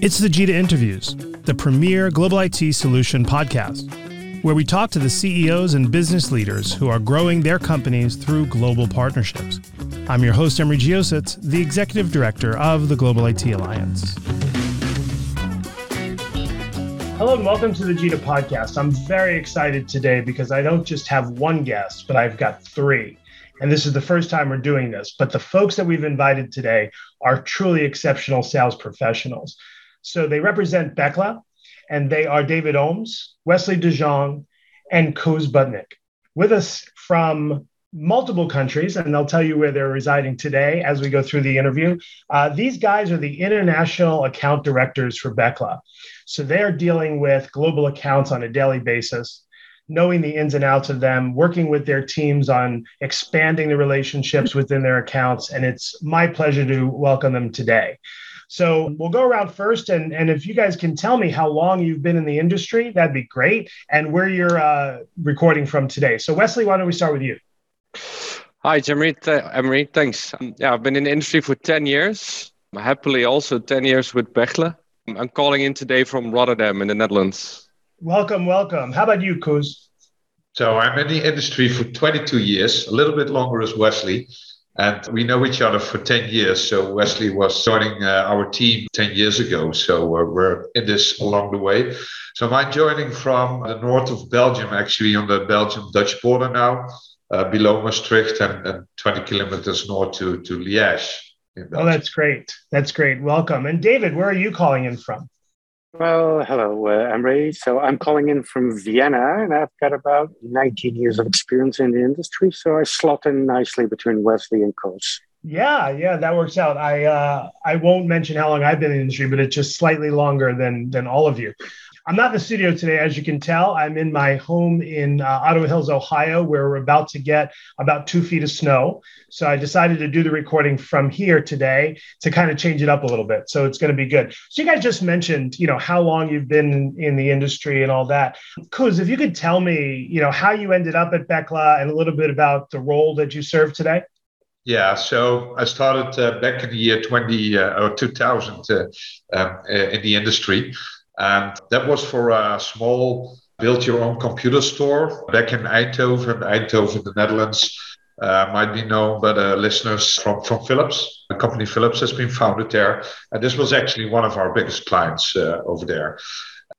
It's the GITA Interviews, the premier global IT solution podcast, where we talk to the CEOs and business leaders who are growing their companies through global partnerships. I'm your host, Emery Geosits, the executive director of the Global IT Alliance. Hello and welcome to the GITA podcast. I'm very excited today because I don't just have one guest, but I've got three. And this is the first time we're doing this. But the folks that we've invited today are truly exceptional sales professionals. So they represent Bechtle, and they are David Ooms, Wesley De Jong, and Koos Bunnik. With us from multiple countries, and they'll tell you where they're residing today as we go through the interview. Uh, these guys are the international account directors for Bechtle. So they're dealing with global accounts on a daily basis knowing the ins and outs of them, working with their teams on expanding the relationships within their accounts. And it's my pleasure to welcome them today. So we'll go around first, and, and if you guys can tell me how long you've been in the industry, that'd be great, and where you're uh, recording from today. So Wesley, why don't we start with you? Hi, Emery. Emery, thanks. Um, yeah, I've been in the industry for 10 years. Happily, also 10 years with Bechtle. I'm calling in today from Rotterdam in the Netherlands. Welcome, welcome. How about you, Koos? So I'm in the industry for 22 years, a little bit longer as Wesley. And we know each other for 10 years. So Wesley was joining uh, our team 10 years ago. So uh, we're in this along the way. So I'm joining from the north of Belgium, actually on the Belgium Dutch border now, uh, below Maastricht and, and 20 kilometers north to, to Liège. Oh, that's great. That's great. Welcome. And David, where are you calling in from? Well, hello, uh, Emery. So I'm calling in from Vienna, and I've got about 19 years of experience in the industry. So I slot in nicely between Wesley and Koos. Yeah, yeah, that works out. I uh, I won't mention how long I've been in the industry, but it's just slightly longer than than all of you. I'm not in the studio today, as you can tell. I'm in my home in uh, Ottawa Hills, Ohio, where we're about to get about two feet of snow. So I decided to do the recording from here today to kind of change it up a little bit. So it's going to be good. So you guys just mentioned, you know, how long you've been in the industry and all that. Koos, if you could tell me, you know, how you ended up at Bechtle and a little bit about the role that you serve today. Yeah, so I started uh, back in the year 20 uh, or 2000 uh, um, uh, in the industry. And that was for a small build your own computer store back in Eindhoven, Eindhoven, the Netherlands. Uh, might be known by the listeners from, from Philips. The company Philips has been founded there. And this was actually one of our biggest clients uh, over there.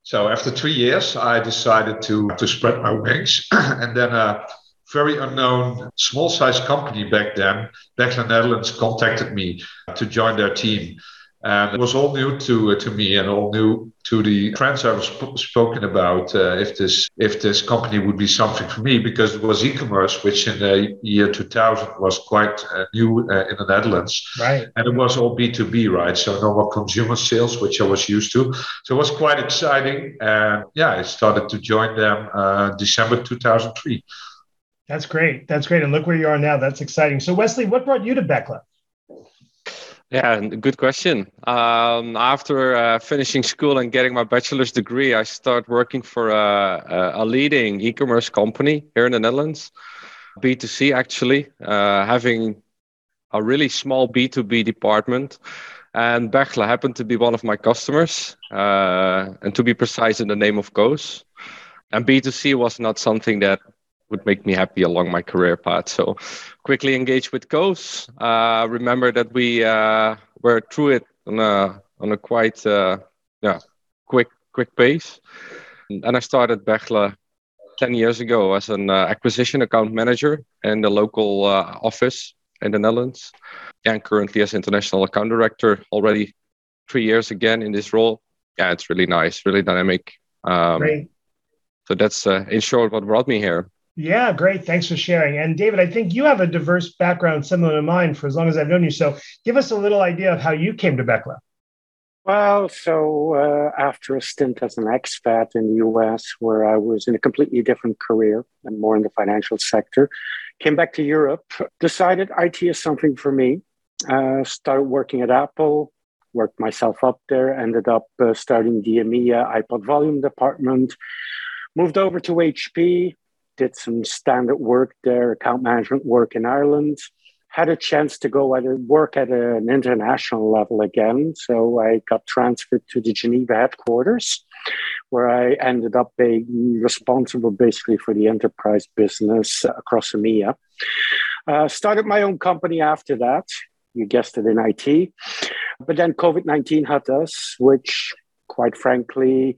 So after three years, I decided to, to spread my wings. and then a very unknown small sized company back then, back in the Netherlands, contacted me to join their team. And it was all new to uh, to me and all new to the trends I was sp- spoken about. Uh, if this if this company would be something for me, because it was e-commerce, which in the year 2000 was quite uh, new uh, in the Netherlands, right? And it was all B2B, right? So normal consumer sales, which I was used to. So it was quite exciting, and yeah, I started to join them uh, December 2003. That's great. That's great. And look where you are now. That's exciting. So Wesley, what brought you to Bechtle? Yeah, good question. Um, after uh, finishing school and getting my bachelor's degree, I started working for a, a, leading e-commerce company here in the Netherlands, B2C actually, uh, having a really small B2B department. And Bechtle happened to be one of my customers, uh, and to be precise, in the name of Koos. And B2C was not something that would make me happy along my career path. So quickly engage with Koos. Uh, remember that we uh, were through it on a on a quite uh, yeah quick quick pace. And I started Bechtle 10 years ago as an uh, acquisition account manager in the local uh, office in the Netherlands. And currently as international account director already three years again in this role. Yeah, it's really nice, really dynamic. Um, Great. So that's uh, in short what brought me here. Yeah, great. Thanks for sharing. And David, I think you have a diverse background similar to mine for as long as I've known you. So give us a little idea of how you came to Bechtle. Well, so uh, after a stint as an expat in the US, where I was in a completely different career and more in the financial sector, came back to Europe, decided IT is something for me, uh, started working at Apple, worked myself up there, ended up uh, starting the EMEA iPod volume department, moved over to HP, did some standard work there, account management work in Ireland. had a chance to go and work at an international level again. So I got transferred to the Geneva headquarters, where I ended up being responsible basically for the enterprise business across EMEA. Uh, started my own company after that. You guessed it in IT. But then COVID 19 hit us, which quite frankly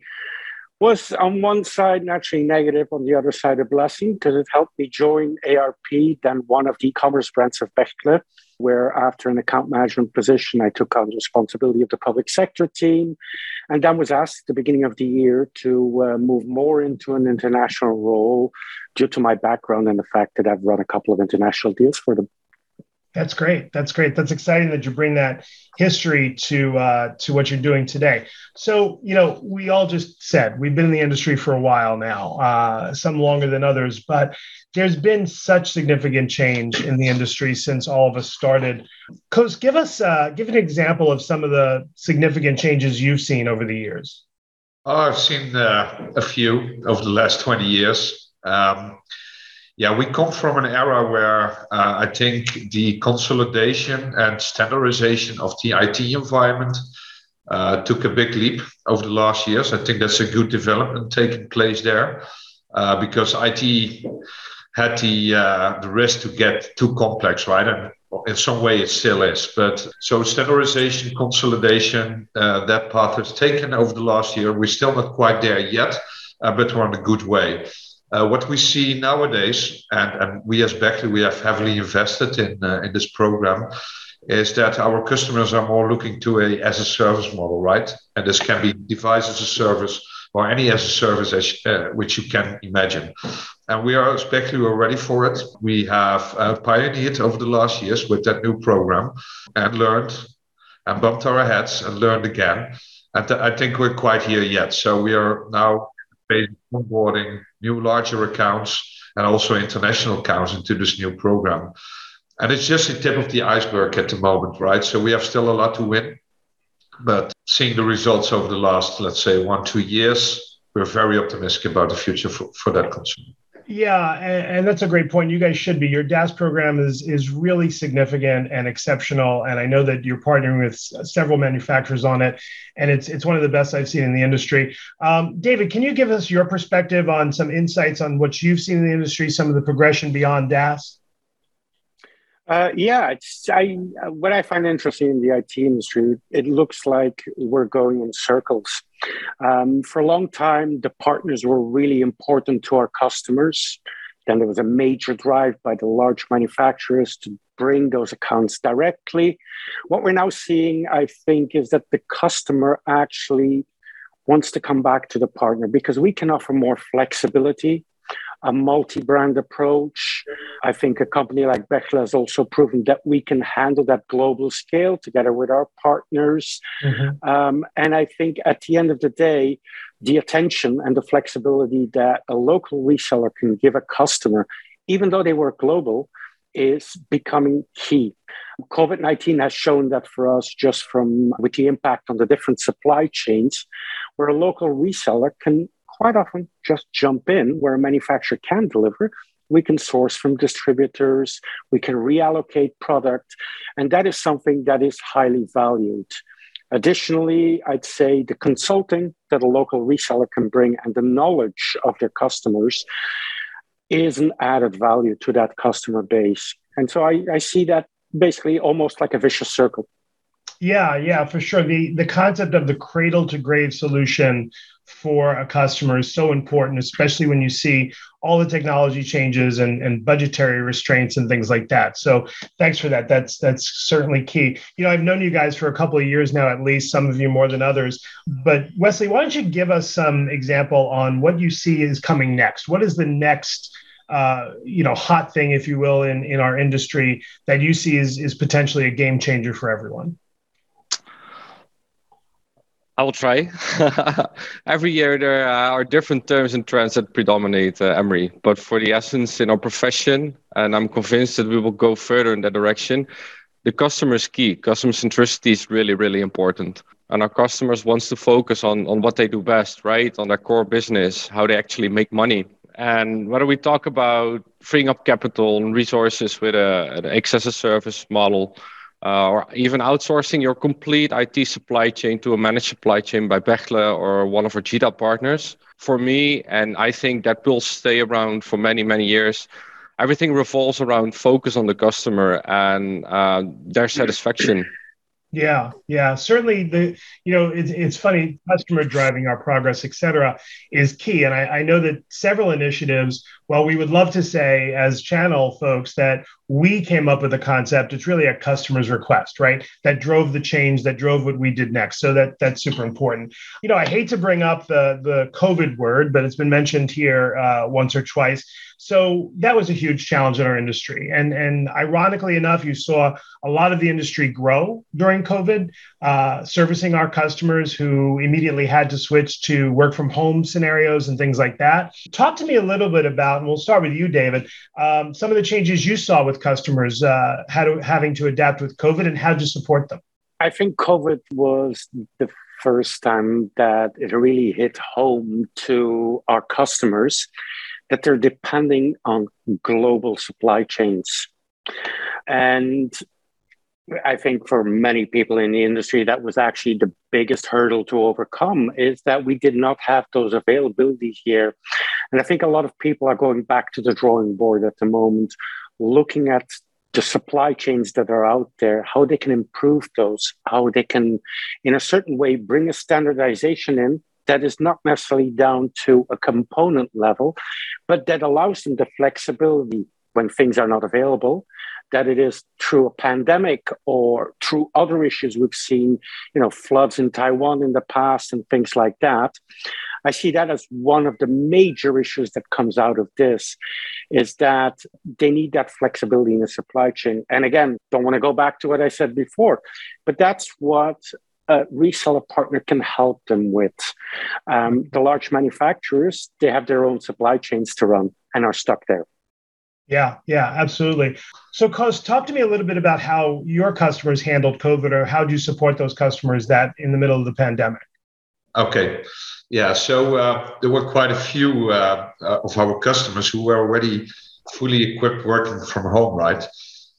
was on one side naturally negative, on the other side a blessing because it helped me join ARP, then one of the e-commerce brands of Bechtle, where after an account management position, I took on the responsibility of the public sector team, and then was asked at the beginning of the year to uh, move more into an international role due to my background and the fact that I've run a couple of international deals for them. That's great. That's great. That's exciting that you bring that history to uh, to what you're doing today. So, you know, we all just said we've been in the industry for a while now, uh, some longer than others, but there's been such significant change in the industry since all of us started. Koos, give us uh, give an example of some of the significant changes you've seen over the years. Oh, I've seen uh, a few over the last 20 years. Um, yeah, we come from an era where uh, I think the consolidation and standardization of the IT environment uh, took a big leap over the last years. I think that's a good development taking place there uh, because IT had the uh, the risk to get too complex, right? And in some way, it still is. But so standardization, consolidation, uh, that path has taken over the last year. We're still not quite there yet, uh, but we're on a good way. Uh, what we see nowadays, and, and we as Bechtle, we have heavily invested in, uh, in this program, is that our customers are more looking to a as a service model, right? And this can be device as a service or any as a service as, uh, which you can imagine. And we are especially ready for it. We have uh, pioneered over the last years with that new program and learned and bumped our heads and learned again. And th- I think we're quite here yet. So we are now onboarding new larger accounts and also international accounts into this new program. And it's just the tip of the iceberg at the moment, right? So we have still a lot to win. But seeing the results over the last, let's say, one, two years, we're very optimistic about the future for, for that consumer. Yeah, and, and, that's a great point. You guys should be. Your DaaS program is is really significant and exceptional, and I know that you're partnering with several manufacturers on it, and it's it's one of the best I've seen in the industry. Um, David, can you give us your perspective on some insights on what you've seen in the industry, some of the progression beyond DaaS? Uh, yeah, I what I find interesting in the IT industry. It looks like we're going in circles. Um, for a long time, the partners were really important to our customers. Then there was a major drive by the large manufacturers to bring those accounts directly. What we're now seeing, I think, is that the customer actually wants to come back to the partner because we can offer more flexibility a multi-brand approach. I think a company like Bechtle has also proven that we can handle that global scale together with our partners. Mm-hmm. Um, and I think at the end of the day, the attention and the flexibility that a local reseller can give a customer, even though they work global, is becoming key. COVID 19 has shown that for us, just from with the impact on the different supply chains, where a local reseller can quite often just jump in where a manufacturer can deliver. We can source from distributors, we can reallocate product, and that is something that is highly valued. Additionally, I'd say the consulting that a local reseller can bring and the knowledge of their customers is an added value to that customer base. And so I, I see that basically almost like a vicious circle. Yeah, yeah, for sure. The the concept of the cradle to grave solution for a customer is so important, especially when you see all the technology changes and, and budgetary restraints and things like that. So thanks for that. That's that's certainly key. You know, I've known you guys for a couple of years now, at least some of you more than others. But Wesley, why don't you give us some example on what you see is coming next? What is the next uh, you know hot thing, if you will, in in our industry that you see is is potentially a game changer for everyone? I will try. Every year there are different terms and trends that predominate, uh, Emery. But for the essence in our profession, and I'm convinced that we will go further in that direction, the customer is key. Customer centricity is really, really important. And our customers wants to focus on, on what they do best, right? On their core business, how they actually make money. And whether we talk about freeing up capital and resources with a, an access service model, uh, or even outsourcing your complete IT supply chain to a managed supply chain by Bechtle or one of our GDAP partners. For me, and I think that will stay around for many, many years, everything revolves around focus on the customer and uh, their satisfaction. Yeah, yeah, certainly. The you know it's it's funny. Customer driving our progress, et cetera, is key. And I, I know that several initiatives. Well, we would love to say as channel folks that we came up with a concept. It's really a customer's request, right? That drove the change, that drove what we did next. So that that's super important. You know, I hate to bring up the the COVID word, but it's been mentioned here uh, once or twice. So that was a huge challenge in our industry. And, and ironically enough, you saw a lot of the industry grow during COVID, uh, servicing our customers who immediately had to switch to work from home scenarios and things like that. Talk to me a little bit about, and we'll start with you, David, um, some of the changes you saw with customers uh, how to, having to adapt with COVID and how to support them. I think COVID was the first time that it really hit home to our customers that they're depending on global supply chains. And I think for many people in the industry, that was actually the biggest hurdle to overcome is that we did not have those availability here. And I think a lot of people are going back to the drawing board at the moment, looking at the supply chains that are out there, how they can improve those, how they can, in a certain way, bring a standardization in that is not necessarily down to a component level, but that allows them the flexibility when things are not available, that it is through a pandemic or through other issues we've seen, you know, floods in Taiwan in the past and things like that. I see that as one of the major issues that comes out of this is that they need that flexibility in the supply chain. And again, don't want to go back to what I said before, but that's what a reseller partner can help them with. Um, the large manufacturers, they have their own supply chains to run and are stuck there. Yeah, yeah, absolutely. So, Koos, talk to me a little bit about how your customers handled COVID or how do you support those customers that in the middle of the pandemic? Okay. Yeah, so uh, there were quite a few uh, of our customers who were already fully equipped working from home, right?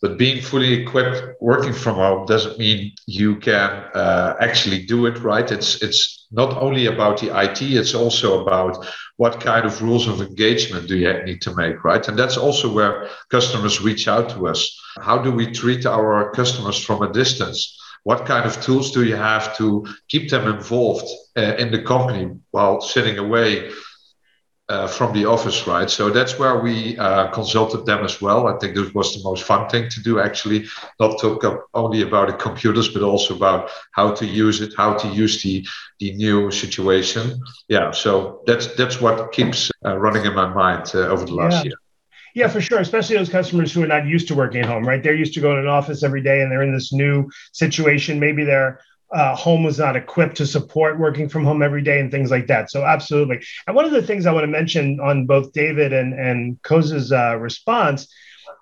But being fully equipped working from home doesn't mean you can uh, actually do it right. It's it's not only about the IT, it's also about what kind of rules of engagement do you need to make, right? And that's also where customers reach out to us. How do we treat our customers from a distance? What kind of tools do you have to keep them involved uh, in the company while sitting away uh, from the office, right? So that's where we uh, consulted them as well. I think this was the most fun thing to do, actually, not talk only about the computers, but also about how to use it, how to use the the new situation. Yeah, so that's that's what keeps uh, running in my mind uh, over the last yeah. year. Yeah, for sure. Especially those customers who are not used to working at home, right? They're used to going to an office every day and they're in this new situation. Maybe they're uh, home was not equipped to support working from home every day and things like that. So absolutely. And one of the things I want to mention on both David and and Koos's uh, response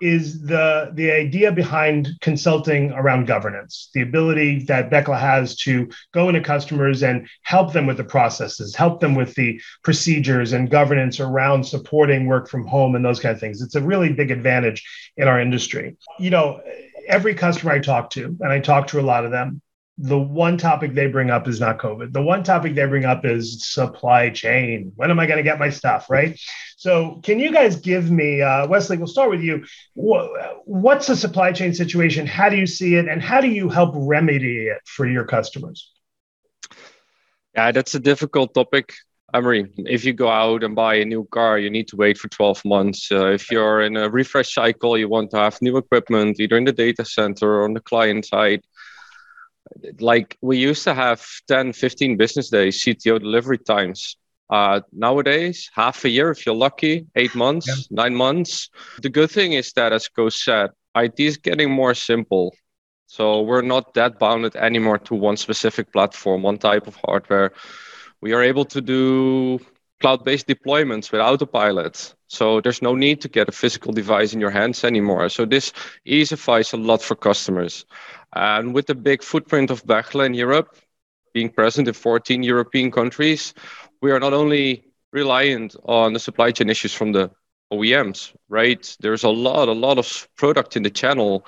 is the the idea behind consulting around governance, the ability that Bechtle has to go into customers and help them with the processes, help them with the procedures and governance around supporting work from home and those kind of things. It's a really big advantage in our industry. You know, every customer I talk to, and I talk to a lot of them, the one topic they bring up is not COVID. The one topic they bring up is supply chain. When am I going to get my stuff? Right. So, can you guys give me, uh, Wesley? We'll start with you. What's the supply chain situation? How do you see it, and how do you help remedy it for your customers? Yeah, that's a difficult topic. Emery, if you go out and buy a new car, you need to wait for 12 months. Uh, if you're in a refresh cycle, you want to have new equipment, either in the data center or on the client side like we used to have 10 15 business days cto delivery times. Uh, nowadays half a year if you're lucky eight months yeah. nine months. The good thing is that as Koos said it is getting more simple. So we're not that bounded anymore to one specific platform one type of hardware. We are able to do cloud-based deployments with autopilot so there's no need to get a physical device in your hands anymore so this easifies a lot for customers and with the big footprint of Bechtle in Europe, being present in 14 European countries, we are not only reliant on the supply chain issues from the OEMs, right? There's a lot, a lot of product in the channel,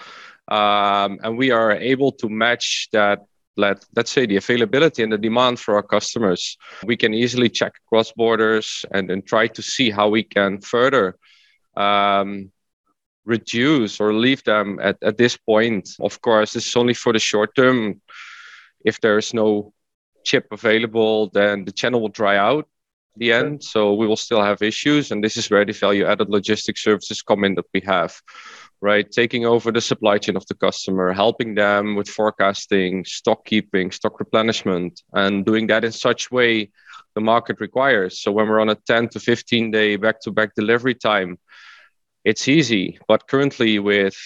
um, and we are able to match that. Let let's say the availability and the demand for our customers. We can easily check across borders and and try to see how we can further um, reduce or leave them at, at this point. Of course, this is only for the short term. If there is no chip available, then the channel will dry out the end. So we will still have issues. And this is where the value added logistics services come in that we have, right? Taking over the supply chain of the customer, helping them with forecasting, stock keeping, stock replenishment, and doing that in such way the market requires. So when we're on a 10 to 15 day back to back delivery time, it's easy. But currently with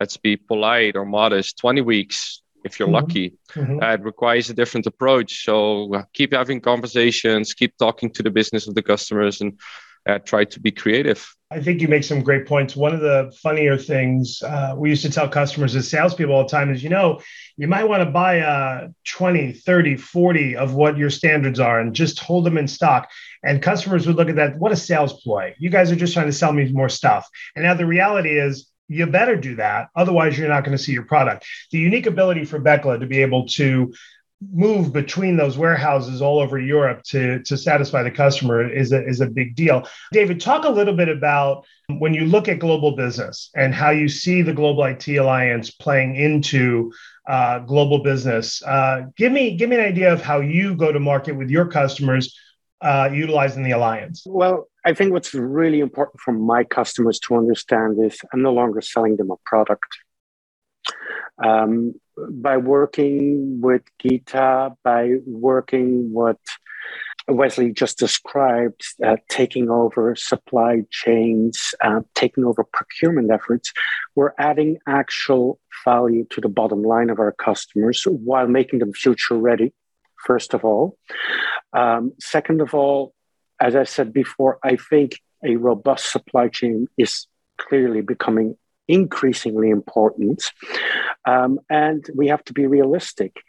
let's be polite or modest 20 weeks if you're mm-hmm. lucky. Mm-hmm. Uh, it requires a different approach. So keep having conversations, keep talking to the business of the customers, and uh, try to be creative. I think you make some great points. One of the funnier things uh, we used to tell customers as salespeople all the time is, you know, you might want to buy uh, 20, 30, 40 of what your standards are and just hold them in stock. And customers would look at that, what a sales ploy. You guys are just trying to sell me more stuff. And now the reality is you better do that. Otherwise, you're not going to see your product. The unique ability for Bechtle to be able to move between those warehouses all over Europe to, to satisfy the customer is a, is a big deal. David, talk a little bit about when you look at global business and how you see the Global IT Alliance playing into uh, global business. Uh, give me give me an idea of how you go to market with your customers uh, utilizing the alliance. Well, I think what's really important for my customers to understand is I'm no longer selling them a product. Um, by working with GITA, by working what Wesley just described, uh, taking over supply chains, uh, taking over procurement efforts, we're adding actual value to the bottom line of our customers while making them future ready, first of all. Um, second of all, as I said before, I think a robust supply chain is clearly becoming increasingly important. Um, and we have to be realistic.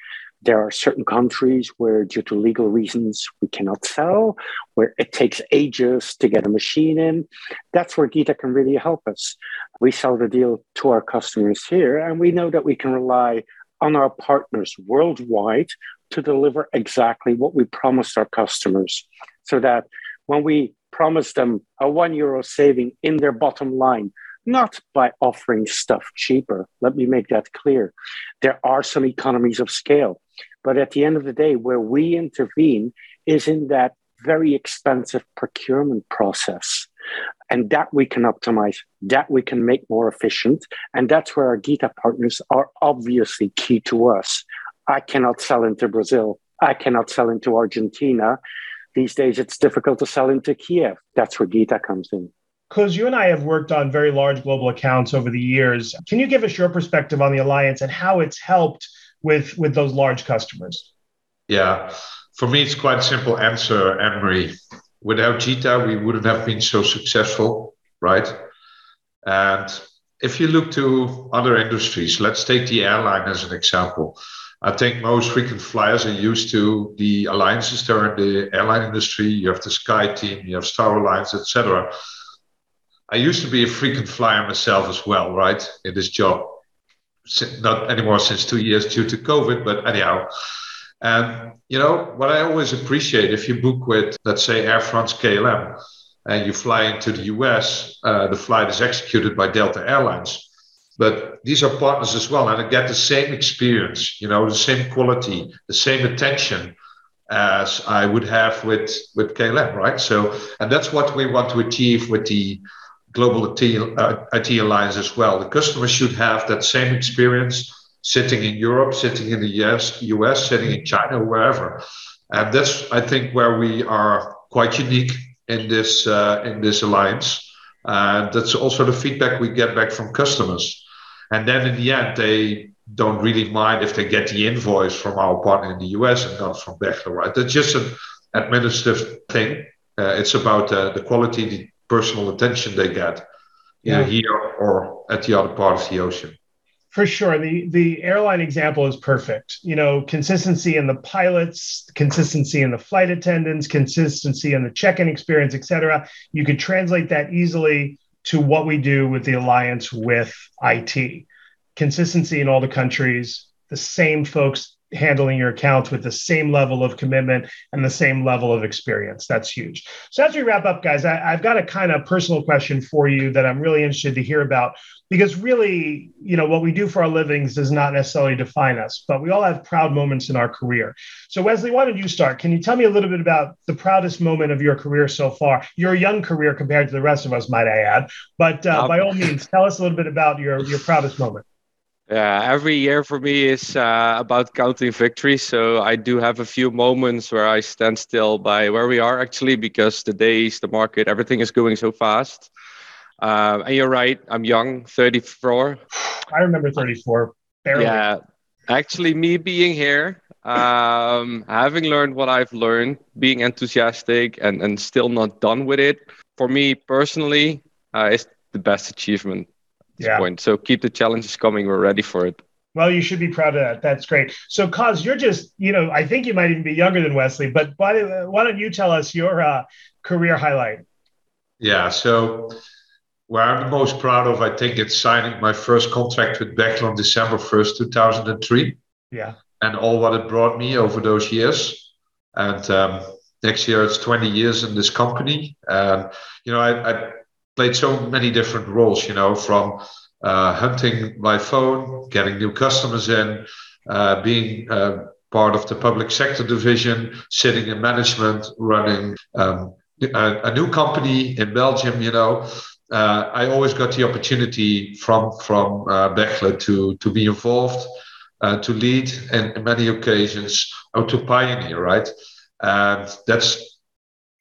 There are certain countries where, due to legal reasons, we cannot sell, where it takes ages to get a machine in. That's where GITA can really help us. We sell the deal to our customers here, and we know that we can rely on our partners worldwide to deliver exactly what we promised our customers so that when we promise them a one euro saving in their bottom line, not by offering stuff cheaper. Let me make that clear. There are some economies of scale. But at the end of the day, where we intervene is in that very expensive procurement process. And that we can optimize, that we can make more efficient. And that's where our GITA partners are obviously key to us. I cannot sell into Brazil. I cannot sell into Argentina. These days, it's difficult to sell into Kiev. That's where GITA comes in. Because you and I have worked on very large global accounts over the years. Can you give us your perspective on the alliance and how it's helped with, with those large customers? Yeah, for me, it's quite simple answer, Emery. Without GITA, we wouldn't have been so successful, right? And if you look to other industries, let's take the airline as an example. I think most frequent flyers are used to the alliances there in the airline industry. You have the Sky Team, you have Star Alliance, etc. I used to be a frequent flyer myself as well, right? In this job, not anymore since two years due to COVID, but anyhow. And you know what I always appreciate if you book with, let's say, Air France KLM, and you fly into the US, uh, the flight is executed by Delta Airlines but these are partners as well and I get the same experience you know the same quality the same attention as i would have with with klm right so and that's what we want to achieve with the global IT, uh, alliance as well the customer should have that same experience sitting in europe sitting in the us us sitting in china wherever and that's i think where we are quite unique in this uh, in this alliance and that's also the feedback we get back from customers and then in the end, they don't really mind if they get the invoice from our partner in the US and not from Bechtle, right? That's just an administrative thing. Uh, it's about uh, the quality, personal attention they get, yeah. either here or at the other part of the ocean. For sure. The the airline example is perfect. You know, consistency in the pilots, consistency in the flight attendants, consistency in the check-in experience, et cetera. You could translate that easily to what we do with the alliance with IT. Consistency in all the countries, the same folks handling your accounts with the same level of commitment and the same level of experience. That's huge. So, as we wrap up, guys, I, have got a kind of personal question for you that I'm really interested to hear about because really, you know, what we do for our livings does not necessarily define us, but we all have proud moments in our career. So, Wesley, why don't you start? Can you tell me a little bit about the proudest moment of your career so far? Your young career compared to the rest of us, might I add. But uh, by all means, tell us a little bit about your, your proudest moment. Yeah, every year for me is uh, about counting victories. So I do have a few moments where I stand still by where we are actually, because the days, the market, everything is going so fast. Uh, and you're right, I'm young, 34. I remember 34. Barely. Yeah, actually, me being here, um, having learned what I've learned, being enthusiastic and, and still not done with it, for me personally, uh, is the best achievement yeah. point. So keep the challenges coming. We're ready for it. Well, you should be proud of that. That's great. So, Koos, you're just, you know, I think you might even be younger than Wesley, but why, why don't you tell us your uh, career highlight? Yeah. So, where I'm the most proud of, I think it's signing my first contract with Bechtle on December 1st, 2003. Yeah. And all what it brought me over those years. And um, next year it's 20 years in this company. And, you know, I, I played so many different roles, you know, from uh, hunting by phone, getting new customers in, uh, being uh, part of the public sector division, sitting in management, running um, a, a, new company in Belgium, you know. Uh, I always got the opportunity from from uh, Bechtle to to be involved, uh, to lead, and in many occasions, or to pioneer, right? And that's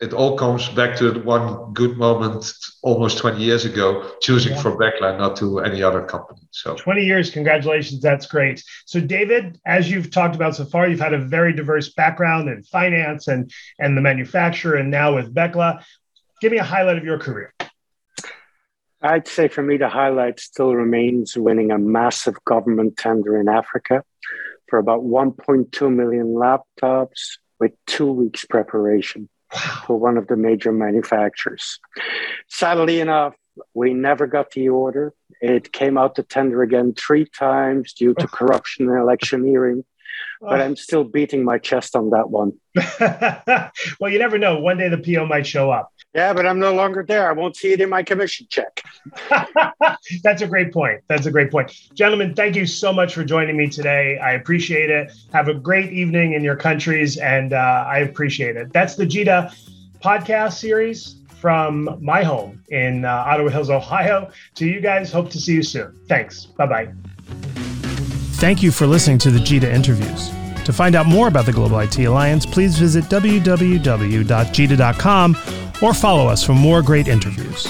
it all comes back to one good moment almost 20 years ago, choosing yeah. for Bechtle, not to any other company. So 20 years, congratulations. That's great. So David, as you've talked about so far, you've had a very diverse background in finance and, and the manufacturer and now with Bechtle. Give me a highlight of your career. I'd say for me, the highlight still remains winning a massive government tender in Africa for about 1.2 million laptops with two weeks preparation for one of the major manufacturers. Sadly enough, we never got the order. It came out to tender again three times due to corruption and electioneering but I'm still beating my chest on that one. well, you never know. One day the PO might show up. Yeah, but I'm no longer there. I won't see it in my commission check. That's a great point. That's a great point. Gentlemen, thank you so much for joining me today. I appreciate it. Have a great evening in your countries, and uh, I appreciate it. That's the GITA podcast series from my home in uh, Ottawa Hills, Ohio. To you guys, hope to see you soon. Thanks. Bye bye. Thank you for listening to the GITA interviews. To find out more about the Global IT Alliance, please visit www.jita.com or follow us for more great interviews.